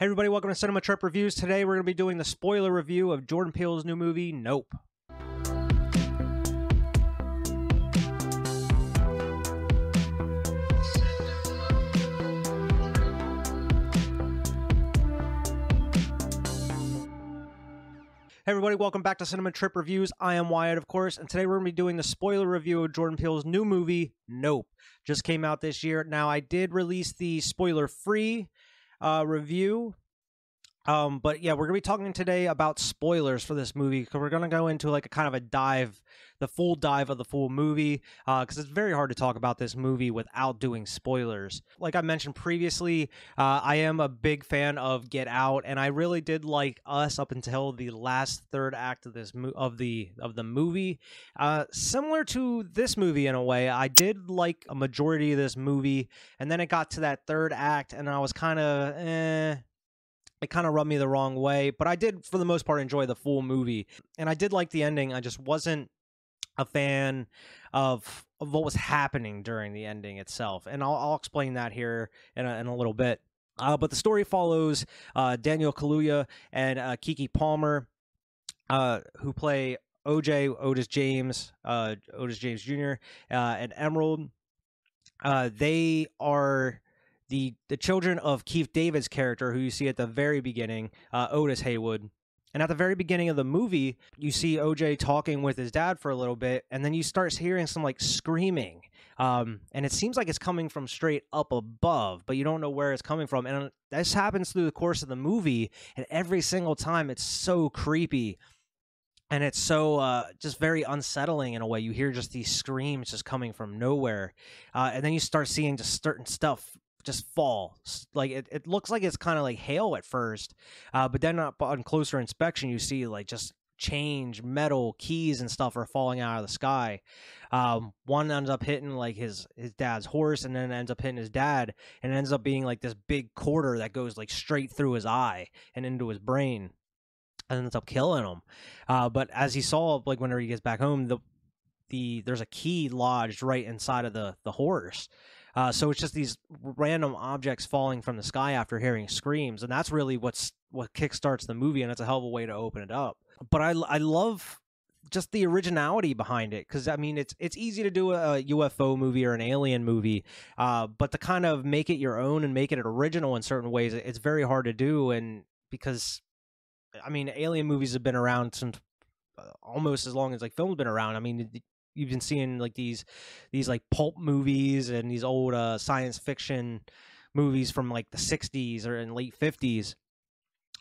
Hey everybody, welcome to Cinema Trip Reviews. Today we're going to be doing the spoiler review of Jordan Peele's new movie, Nope. Hey everybody, welcome back to Cinema Trip Reviews. I am Wyatt, of course, and today we're going to be doing the spoiler review of Jordan Peele's new movie, Nope. Just came out this year. Now, I did release the spoiler-free uh, review um, but yeah, we're gonna be talking today about spoilers for this movie because we're gonna go into like a kind of a dive, the full dive of the full movie, because uh, it's very hard to talk about this movie without doing spoilers. Like I mentioned previously, uh, I am a big fan of Get Out, and I really did like Us up until the last third act of this mo- of the of the movie. Uh, similar to this movie in a way, I did like a majority of this movie, and then it got to that third act, and I was kind of eh it kind of rubbed me the wrong way, but I did for the most part enjoy the full movie. And I did like the ending. I just wasn't a fan of, of what was happening during the ending itself. And I'll, I'll explain that here in a, in a little bit. Uh, but the story follows uh, Daniel Kaluuya and uh, Keke Palmer, uh, who play OJ, Otis James, uh, Otis James Jr., uh, and Emerald. they are the the children of Keith David's character, who you see at the very beginning, uh, Otis Haywood. And at the very beginning of the movie, you see OJ talking with his dad for a little bit, and then you start hearing some like screaming. Um, and it seems like it's coming from straight up above, but you don't know where it's coming from. And this happens through the course of the movie, and every single time it's so creepy and it's so uh, just very unsettling in a way. You hear just these screams just coming from nowhere, uh, and then you start seeing just certain stuff just fall. Like it, it looks like it's kind of like hail at first, uh, but then on closer inspection, you see like just change metal keys and stuff are falling out of the sky. Um, one ends up hitting like his his dad's horse, and then ends up hitting his dad, and ends up being like this big quarter that goes like straight through his eye and into his brain, and ends up killing him. Uh, but as he saw, like whenever he gets back home, the the there's a key lodged right inside of the the horse uh, so it's just these random objects falling from the sky after hearing screams, and that's really what's what kickstarts the movie, and it's a hell of a way to open it up. But I I love just the originality behind it because I mean it's it's easy to do a UFO movie or an alien movie, uh, but to kind of make it your own and make it original in certain ways, it's very hard to do, and because I mean alien movies have been around since uh, almost as long as like film's been around. I mean, you've been seeing like these these like pulp movies and these old uh, science fiction movies from like the 60s or in late 50s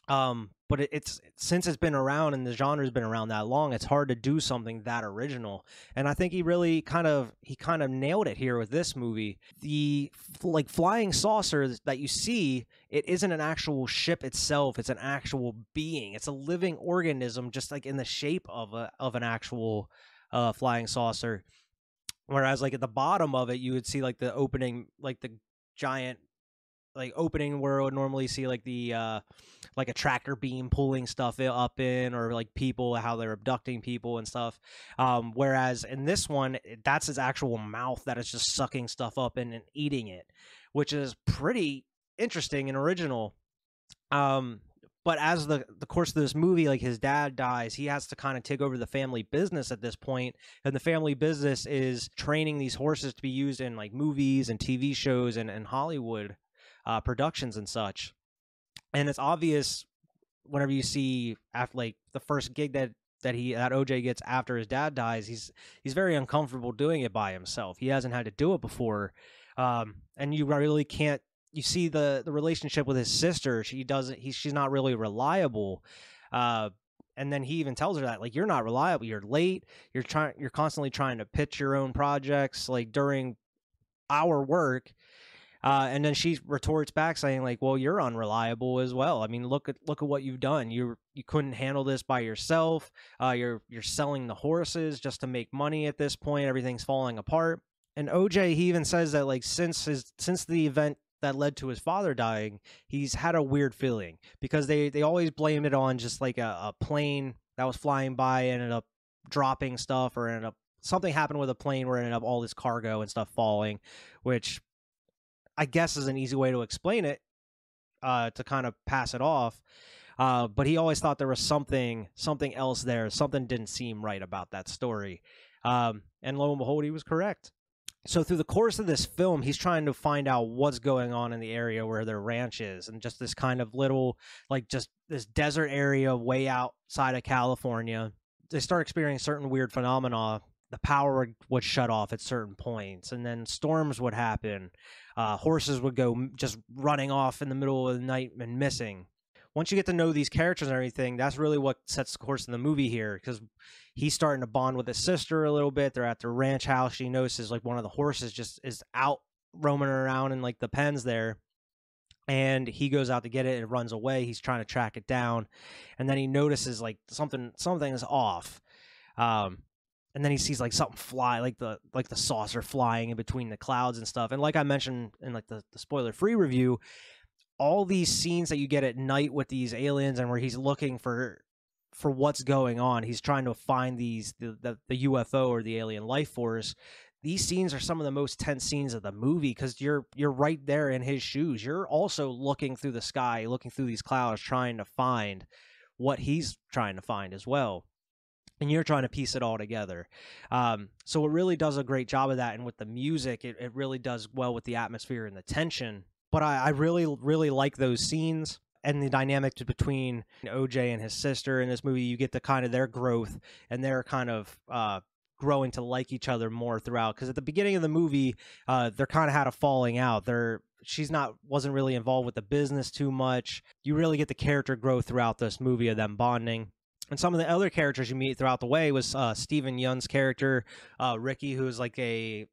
um but it, it's since it's been around and the genre's been around that long it's hard to do something that original. And i think he really kind of he kind of nailed it here with this movie. The like flying saucer that you see it isn't an actual ship itself it's an actual being. It's a living organism just like in the shape of a of an actual uh, flying saucer. Whereas like at the bottom of it, you would see like the opening, like the giant like opening where I would normally see like the uh like a tractor beam pulling stuff up in or like people how they're abducting people and stuff um whereas in this one that's his actual mouth that is just sucking stuff up and eating it which is pretty interesting and original um but as the the course of this movie like his dad dies he has to kind of take over the family business at this point and the family business is training these horses to be used in like movies and tv shows and, and hollywood uh, productions and such and it's obvious whenever you see after like the first gig that that he that OJ gets after his dad dies, he's he's very uncomfortable doing it by himself. He hasn't had to do it before, um, and you really can't you see the the relationship with his sister. She doesn't. He she's not really reliable. Uh, and then he even tells her that like you're not reliable. You're late. You're trying. You're constantly trying to pitch your own projects like during our work. Uh, and then she retorts back saying like, "Well, you're unreliable as well. I mean, look at look at what you've done. You you couldn't handle this by yourself. Uh, you're you're selling the horses just to make money at this point. Everything's falling apart." And OJ, he even says that like since his since the event that led to his father dying, he's had a weird feeling because they they always blame it on just like a, a plane that was flying by ended up dropping stuff or ended up something happened with a plane where it ended up all this cargo and stuff falling, which I guess is an easy way to explain it. uh, to kind of pass it off. Uh, but he always thought there was something something else there. Something didn't seem right about that story. Um, and lo and behold, he was correct. So through the course of this film, he's trying to find out what's going on in the area where their ranch is, and just this kind of little, like just this desert area way outside of California. They start experiencing certain weird phenomena. The power would, shut off at certain points, and then storms would happen. Uh, horses would go just running off in the middle of the night and missing once you get to know these characters and everything, that's really what sets the course in the movie here because he's starting to bond with his sister a little bit. They're at their ranch house. She notices like one of the horses just is out roaming around in like the pens there. And he goes out to get it. It runs away. He's trying to track it down, and then he notices like something something is off. Um, and then he sees like something fly, like the like the saucer flying in between the clouds and stuff. And like I mentioned in like the, the spoiler free review, all these scenes that you get at night with these aliens and where he's looking for for what's going on he's trying to find these the, the, the ufo or the alien life force these scenes are some of the most tense scenes of the movie because you're you're right there in his shoes. You're also looking through the sky looking through these clouds trying to find what he's trying to find as well. And you're trying to piece it all together. Um, so it really does a great job of that and with the music it, it really does well with the atmosphere and the tension but I, I really really like those scenes and the dynamic between OJ and his sister in this movie. You get the kind of their growth and their kind of uh, growing to like each other more throughout. Because at the beginning of the movie, uh, they're kind of had a falling out. They're she's not wasn't really involved with the business too much. You really get the character growth throughout this movie of them bonding. And some of the other characters you meet throughout the way was uh, Steven Yeun's character, uh, Ricky, who's like a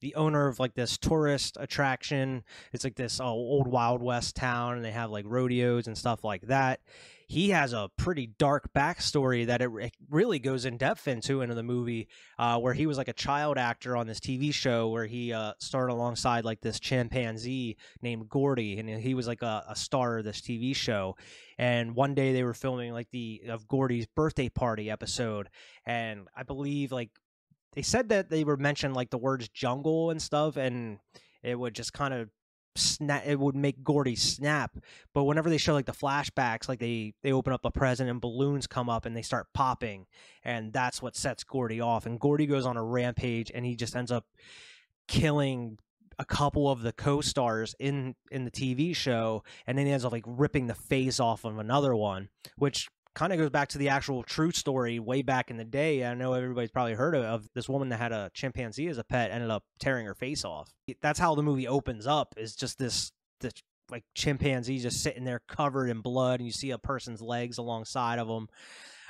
the owner of like this tourist attraction. It's like this uh, old Wild West town, and they have like rodeos and stuff like that. He has a pretty dark backstory that it, it really goes in depth into into the movie, uh, where he was like a child actor on this TV show where he uh, starred alongside like this chimpanzee named Gordy, and he was like a, a star of this TV show. And one day they were filming like the of Gordy's birthday party episode, and I believe like they said that they were mentioned like the words jungle and stuff, and it would just kind of snap. It would make Gordy snap. But whenever they show like the flashbacks, like they they open up a present and balloons come up and they start popping, and that's what sets Gordy off. And Gordy goes on a rampage, and he just ends up killing a couple of the co-stars in in the TV show, and then he ends up like ripping the face off of another one, which kind of goes back to the actual true story way back in the day. I know everybody's probably heard of, of, this woman that had a chimpanzee as a pet ended up tearing her face off. That's how the movie opens up. Is just this this like chimpanzee just sitting there covered in blood, and you see a person's legs alongside of them.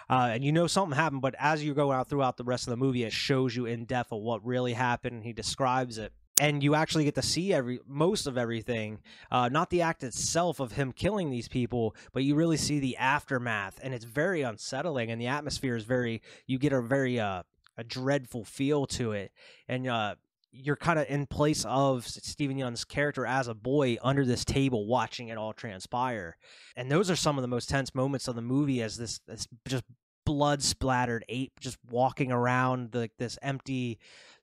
Uh, and you know something happened, but as you go out throughout the rest of the movie, it shows you in depth of what really happened, he describes it and you actually get to see every most of everything uh, not the act itself of him killing these people but you really see the aftermath and it's very unsettling and the atmosphere is very you get a very uh, a dreadful feel to it and uh, you're kind of in place of Steven Yeun's character as a boy under this table watching it all transpire and those are some of the most tense moments of the movie as this this just blood splattered ape just walking around the, this empty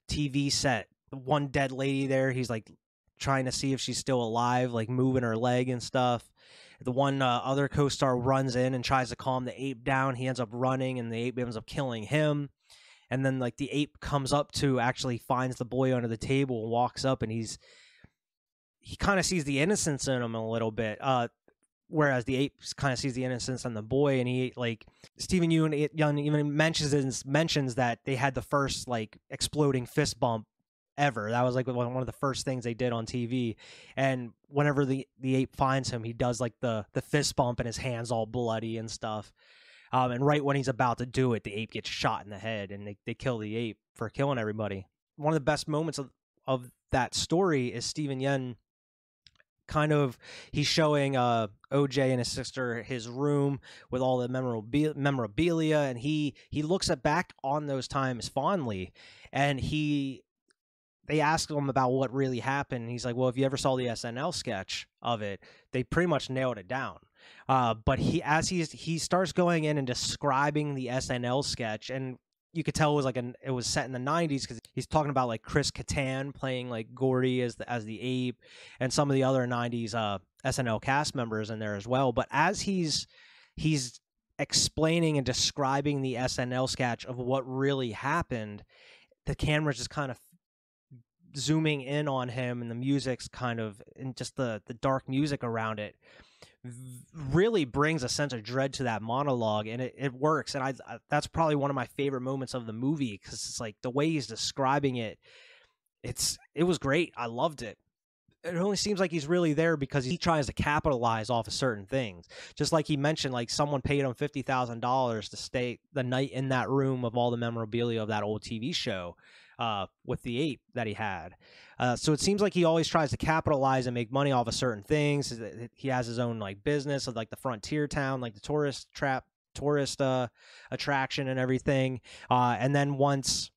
TV set one dead lady there. He's like trying to see if she's still alive, like moving her leg and stuff. The one uh, other co-star runs in and tries to calm the ape down. He ends up running, and the ape ends up killing him. And then like the ape comes up to actually finds the boy under the table and walks up, and he's he kind of sees the innocence in him a little bit. Uh, whereas the ape kind of sees the innocence in the boy, and he like Steven Yeun, Yeun even mentions mentions that they had the first like exploding fist bump ever. That was like one of the first things they did on TV. And whenever the the ape finds him, he does like the the fist bump and his hands all bloody and stuff. Um, and right when he's about to do it, the ape gets shot in the head, and they, they kill the ape for killing everybody. One of the best moments of of that story is Steven Yeun kind of he's showing uh OJ and his sister his room with all the memorabilia and he he looks at back on those times fondly and he they asked him about what really happened. He's like, well, if you ever saw the SNL sketch of it, they pretty much nailed it down. Uh, but he, as he's, he starts going in and describing the SNL sketch, and you could tell it was like an it was set in the 90s because he's talking about like Chris Kattan playing like Gordy as the as the ape and some of the other 90s uh SNL cast members in there as well but as he's he's explaining and describing the SNL sketch of what really happened the camera's just kind of zooming in on him and the music's kind of and just the the dark music around it really brings a sense of dread to that monologue and it, it works. And I, I that's probably one of my favorite moments of the movie because it's like the way he's describing it it's it was great. I loved it. It only seems like he's really there because he tries to capitalize off of certain things. Just like he mentioned like someone paid him $50000 to stay the night in that room of all the memorabilia of that old tv show uh, with the ape that he had. Uh, so it seems like he always tries to capitalize and make money off of certain things. He has his own like business of like the frontier town, like the tourist trap, tourist uh, attraction and everything. Uh, and then once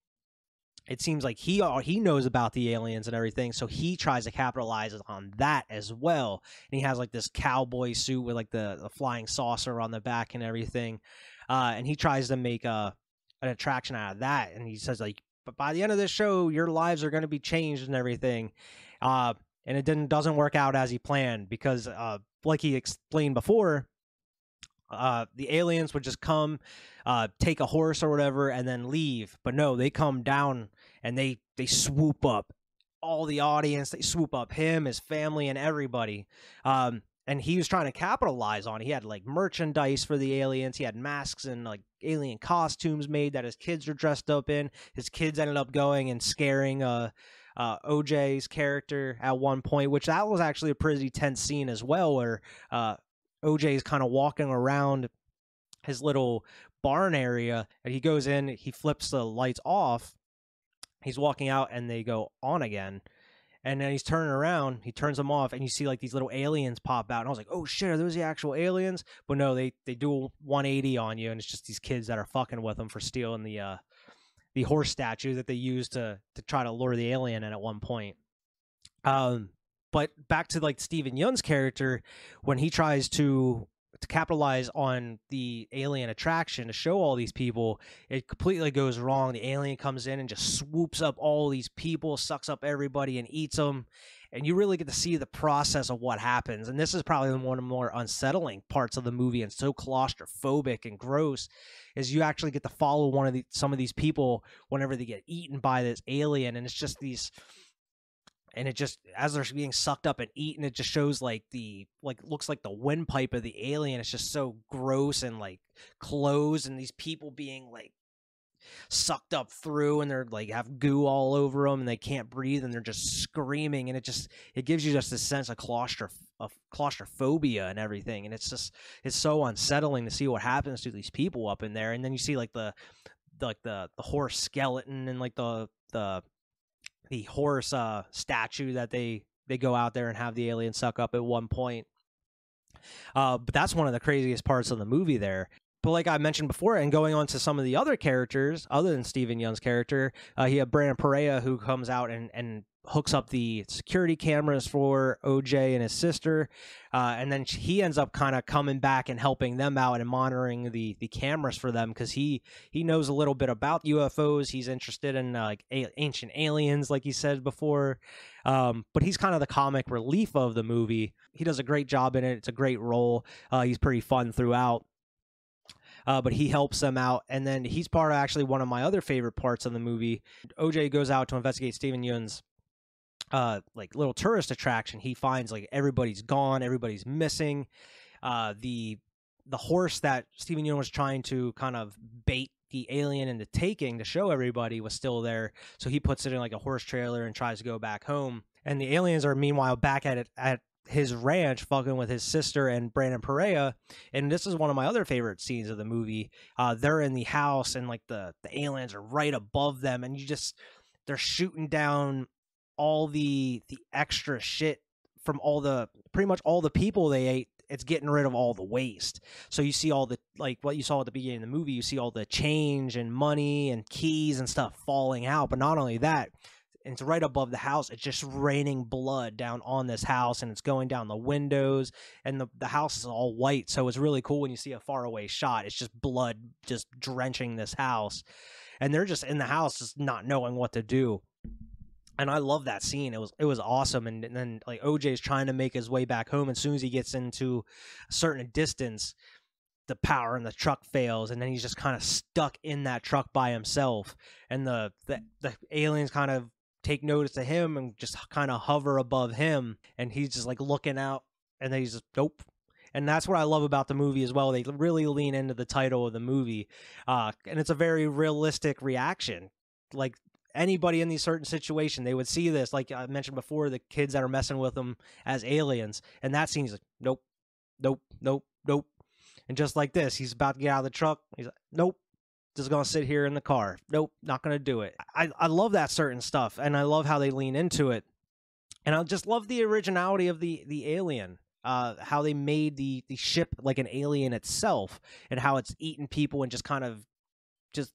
it seems like he uh, he knows about the aliens and everything, so he tries to capitalize on that as well. And he has like this cowboy suit with like the, the flying saucer on the back and everything. Uh, and he tries to make a an attraction out of that. And he says like but by the end of this show, your lives are going to be changed and everything. Uh, and it didn't doesn't work out as he planned because, uh, like he explained before, uh, the aliens would just come, uh, take a horse or whatever, and then leave. But no, they come down and they they swoop up all the audience. They swoop up him, his family, and everybody. Um, and he was trying to capitalize on. It. He had like merchandise for the aliens. He had masks and like alien costumes made that his kids were dressed up in. His kids ended up going and scaring uh, uh, OJ's character at one point, which that was actually a pretty tense scene as well, where uh, OJ is kind of walking around his little barn area, and he goes in, he flips the lights off. He's walking out, and they go on again and then he's turning around, he turns them off, and you see like these little aliens pop out. And I was like, oh shit, are those the actual aliens? But no, they they do a 180 on you, and it's just these kids that are fucking with them for stealing the uh the horse statue that they used to to try to lure the alien in at one point. Um, but back to like Steven Yeun's character when he tries to to capitalize on the alien attraction to show all these people, it completely goes wrong. The alien comes in and just swoops up all these people, sucks up everybody, and eats them. And you really get to see the process of what happens. And this is probably one of the more unsettling parts of the movie and so claustrophobic and gross is you actually get to follow one of the some of these people whenever they get eaten by this alien. And it's just these and it just as they're being sucked up and eaten it just shows like the like looks like the windpipe of the alien it's just so gross and like closed and these people being like sucked up through and they're like have goo all over them and they can't breathe and they're just screaming and it just it gives you just a sense of claustroph- of claustrophobia and everything and it's just it's so unsettling to see what happens to these people up in there and then you see like the like the the horse skeleton and like the the the horse uh, statue that they they go out there and have the alien suck up at one point. Uh, but that's one of the craziest parts of the movie there. But like I mentioned before, and going on to some of the other characters, other than Steven Yeun's character, uh, he had Brandon Perea who comes out and, and hooks up the security cameras for OJ and his sister, uh, and then he ends up kind of coming back and helping them out and monitoring the the cameras for them because he he knows a little bit about UFOs. He's interested in uh, like a- ancient aliens, like he said before. Um, but he's kind of the comic relief of the movie. He does a great job in it. It's a great role. Uh, he's pretty fun throughout. Uh, but he helps them out. And then he's part of actually one of my other favorite parts of the movie. OJ goes out to investigate Steven Yeun's uh like little tourist attraction he finds like everybody's gone everybody's missing uh the the horse that Steven Yeun was trying to kind of bait the alien into taking to show everybody was still there so he puts it in like a horse trailer and tries to go back home and the aliens are meanwhile back at it at his ranch fucking with his sister and Brandon Perea. And this is one of my other favorite scenes of the movie. Uh, they're in the house and like the, the aliens are right above them and you just they're shooting down all the the extra shit from all the pretty much all the people they ate it's getting rid of all the waste. So you see all the like what you saw at the beginning of the movie you see all the change and money and keys and stuff falling out. But not only that it's right above the house it's just raining blood down on this house and it's going down the windows and the, the house is all white. So it's really cool when you see a faraway shot it's just blood just drenching this house. And they're just in the house just not knowing what to do and I love that scene. It was it was awesome. And, and then like OJ's trying to make his way back home. As soon as he gets into a certain distance, the power in the truck fails, and then he's just kind of stuck in that truck by himself. And the the, the aliens kind of take notice of him and just kind of hover above him, and he's just like looking out, and then he's just nope. And that's what I love about the movie as well. They really lean into the title of the movie, uh, and it's a very realistic reaction. Like anybody in these certain situation, they would see this. Like I mentioned before, the kids that are messing with them as aliens, and that scene's like, nope, nope, nope, nope. And just like this, he's about to get out of the truck. He's like, nope, just gonna sit here in the car. Nope, not gonna do it. I, I love that certain stuff, and I love how they lean into it. And I just love the originality of the the alien. Uh, how they made the the ship like an alien itself, and how it's eating people and just kind of just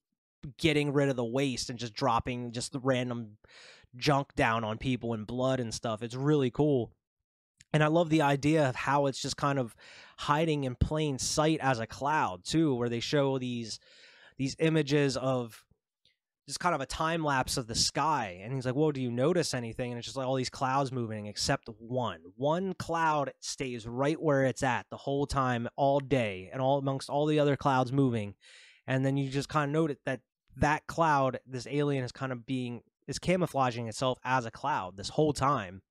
getting rid of the waste and just dropping just the random junk down on people and blood and stuff. It's really cool. And I love the idea of how it's just kind of hiding in plain sight as a cloud too, where they show these these images of just kind of a time lapse of the sky. And he's like, Whoa, do you notice anything? And it's just like all these clouds moving except one. One cloud stays right where it's at the whole time, all day, and all amongst all the other clouds moving. And then you just kind of note it that that cloud, this alien is kind of being is camouflaging itself as a cloud this whole time.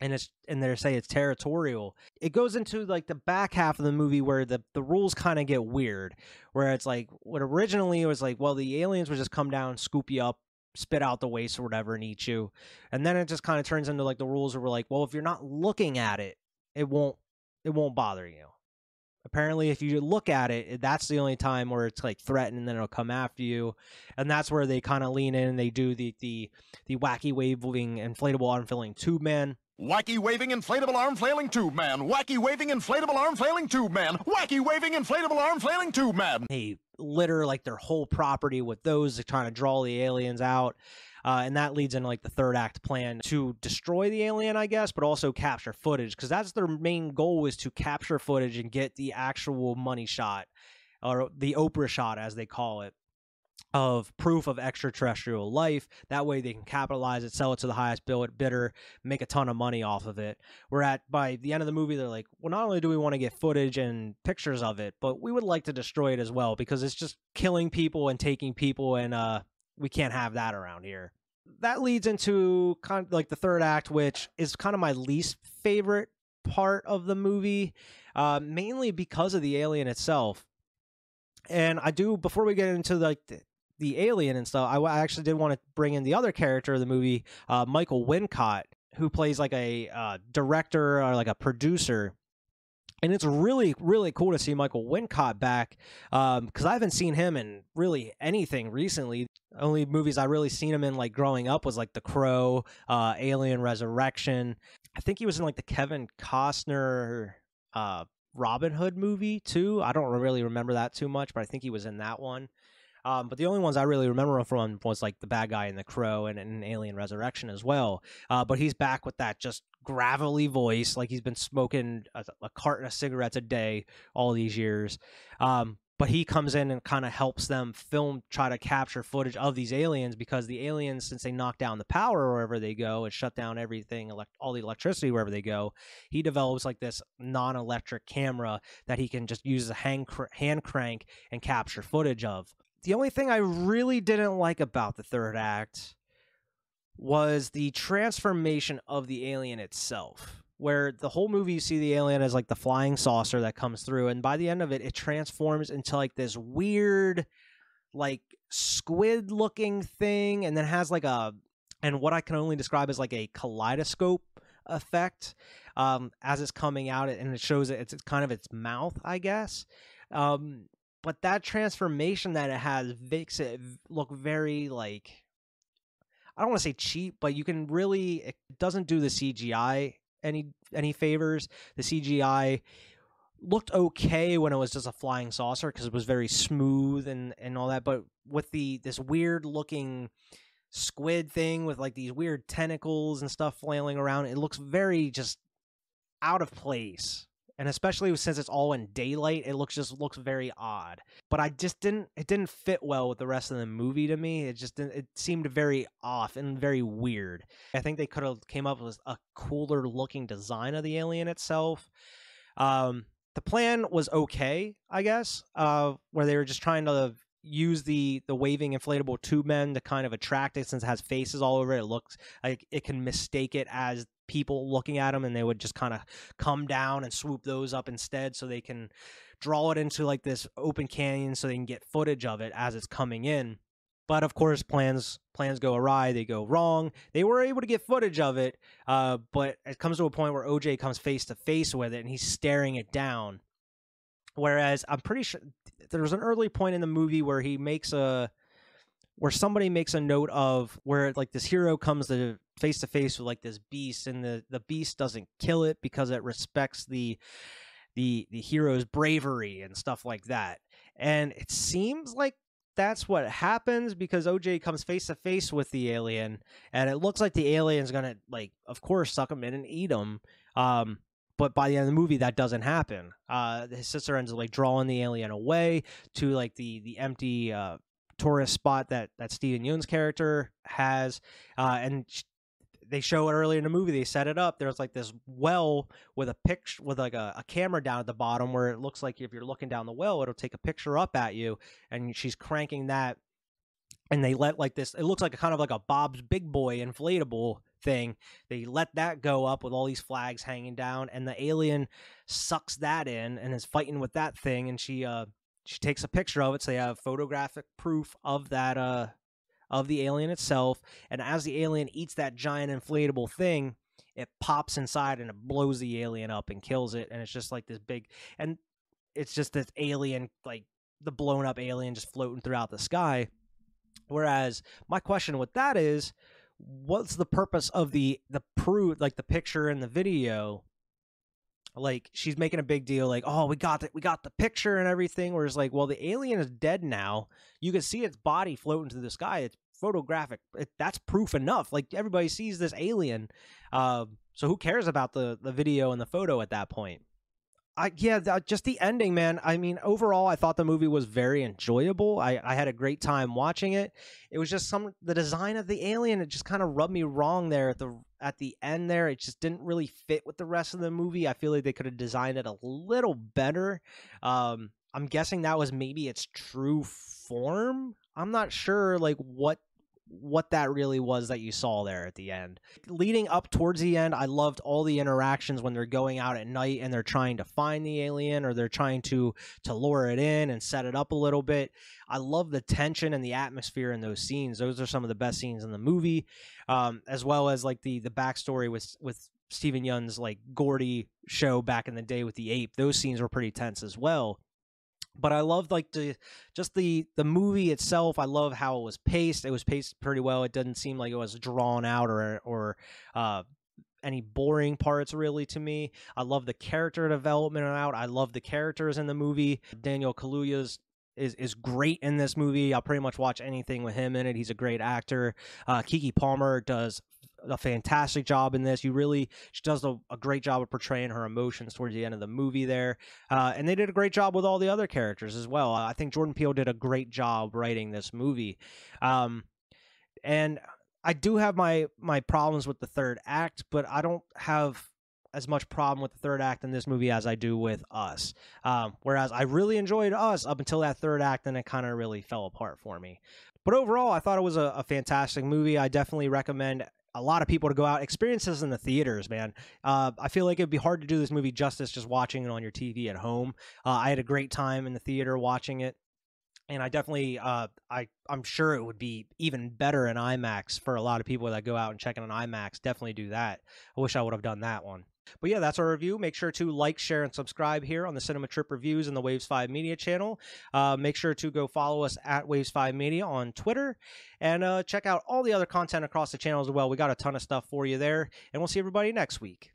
And it's and they say it's territorial. It goes into like the back half of the movie where the, the rules kind of get weird, where it's like what originally it was like, well, the aliens would just come down, scoop you up, spit out the waste or whatever, and eat you. And then it just kind of turns into like the rules where we're like, well, if you're not looking at it, it won't it won't bother you. Apparently, if you look at it, that's the only time where it's like threatened, and then it'll come after you, and that's where they kind of lean in and they do the the the wacky waving inflatable arm flailing tube man. Wacky waving inflatable arm flailing tube man. Wacky waving inflatable arm flailing tube man. Wacky waving inflatable arm flailing tube man. They litter like their whole property with those. Trying to draw the aliens out. Uh, and that leads into like the third act plan to destroy the alien, I guess, but also capture footage because that's their main goal is to capture footage and get the actual money shot or the Oprah shot, as they call it, of proof of extraterrestrial life. That way they can capitalize it, sell it to the highest bidder, make a ton of money off of it. We're at by the end of the movie, they're like, well, not only do we want to get footage and pictures of it, but we would like to destroy it as well because it's just killing people and taking people and uh we can't have that around here. That leads into kind of like the third act, which is kind of my least favorite part of the movie, uh, mainly because of the alien itself. And I do before we get into like the, the alien and stuff, I, I, actually did want to bring in the other character of the movie, uh, Michael Wincott, who plays like a uh, director or like a producer and it's really really cool to see Michael Wincott back because um, I haven't seen him in really anything recently. Only movies I really seen him in like growing up was like The Crow, uh, Alien Resurrection. I think he was in like the Kevin Costner uh, Robin Hood movie too. I don't really remember that too much, but I think he was in that one. Um, but the only ones I really remember from was like the bad guy in the Crow and, and Alien Resurrection as well. Uh, but he's back with that just gravelly voice, like he's been smoking a, a carton of cigarettes a day all these years. Um, but he comes in and kind of helps them film try to capture footage of these aliens because the aliens since they knock down the power wherever they go and shut down everything elect- all the electricity wherever they go he develops like this non-electric camera that he can just use as a cr- hand crank and capture footage of the only thing I really didn't like about the third act was the transformation of the alien itself. Where the whole movie you see the alien as like the flying saucer that comes through, and by the end of it, it transforms into like this weird, like squid looking thing, and then has like a and what I can only describe as like a kaleidoscope effect um, as it's coming out, and it shows it, it's kind of its mouth, I guess. Um, but that transformation that it has makes it look very like I don't want to say cheap, but you can really it doesn't do the CGI any any favors. The CGI looked okay when it was just a flying saucer because it was very smooth and and all that, but with the this weird looking squid thing with like these weird tentacles and stuff flailing around, it looks very just out of place and especially since it's all in daylight, it looks just looks very odd. But I just didn't it didn't fit well with the rest of the movie to me. It just it seemed very off and very weird. I think they could have came up with a cooler looking design of the alien itself. Um, the plan was okay, I guess, uh, where they were just trying to use the the waving inflatable tube men to kind of attract it since it has faces all over it. It looks like it can mistake it as people looking at them and they would just kind of come down and swoop those up instead so they can draw it into like this open canyon so they can get footage of it as it's coming in. But of course, plans plans go awry. They go wrong. They were able to get footage of it, uh, but it comes to a point where OJ comes face to face with it, and he's staring it down. Whereas I'm pretty sure there's an early point in the movie where he makes a where somebody makes a note of where like this hero comes to face to face with like this beast and the the beast doesn't kill it because it respects the the the hero's bravery and stuff like that. And it seems like that's what happens because OJ comes face to face with the alien and it looks like the alien's gonna like of course suck him in and eat him um but by the end of the movie that doesn't happen. Uh his sister ends up like drawing the alien away to like the the empty uh tourist spot that that Steven Yeun's character has uh and sh- they show it earlier in the movie they set it up there's like this well with a picture with like a, a camera down at the bottom where it looks like if you're looking down the well it'll take a picture up at you and she's cranking that and they let like this it looks like a kind of like a bob's big boy inflatable thing. They let that go up with all these flags hanging down and the alien sucks that in and is fighting with that thing and she uh she takes a picture of it so they have photographic proof of that uh of the alien itself and as the alien eats that giant inflatable thing it pops inside and it blows the alien up and kills it and it's just like this big and it's just this alien like the blown up alien just floating throughout the sky. Whereas my question with that is what's the purpose of the the proof like the picture and the video like she's making a big deal like oh we got the, we got the picture and everything whereas like well the alien is dead now you can see its body floating through the sky it's photographic it, that's proof enough like everybody sees this alien uh, so who cares about the the video and the photo at that point I yeah, th- just the ending, man. I mean, overall, I thought the movie was very enjoyable. I, I had a great time watching it. It was just some the design of the alien. It just kind of rubbed me wrong there at the at the end. There, it just didn't really fit with the rest of the movie. I feel like they could have designed it a little better. Um, I'm guessing that was maybe its true form. I'm not sure, like what what that really was that you saw there at the end. Leading up towards the end, I loved all the interactions when they're going out at night and they're trying to find the alien or they're trying to to lure it in and set it up a little bit. I love the tension and the atmosphere in those scenes. Those are some of the best scenes in the movie, um, as well as like the the backstory with with Steven Yeun's like Gordy show back in the day with the ape. Those scenes were pretty tense as well but I love like the just the the movie itself. I love how it was paced. It was paced pretty well. It didn't seem like it was drawn out or or uh, any boring parts really to me. I love the character development out. I love the characters in the movie. Daniel Kaluuya's is is great in this movie. I'll pretty much watch anything with him in it. He's a great actor. Uh, Keke Palmer does a fantastic job in this. You really, she does a, a, great job of portraying her emotions towards the end of the movie there. Uh, and they did a great job with all the other characters as well. I think Jordan Peele did a great job writing this movie. Um, and I do have my my problems with the third act, but I don't have as much problem with the third act in this movie as I do with Us. Um, whereas I really enjoyed Us up until that third act, and it kind of really fell apart for me. But overall, I thought it was a, a fantastic movie. I definitely recommend a lot of people to go out experiences in the theaters man. Uh, i feel like it'd be hard to do this movie justice just watching it on your tv at home. Uh, i had a great time in the theater watching it and i definitely uh, i i'm sure it would be even better in imax for a lot of people that go out and check it on imax definitely do that. I wish i would have done that one but yeah, that's our review. Make sure to like, share, and subscribe here on the Cinema Trip Reviews and the Waves 5 Media channel. Uh, make sure to go follow us at Waves 5 Media on Twitter and uh, check out all the other content across the channel as well. We got a ton of stuff for you there, and we'll see everybody next week.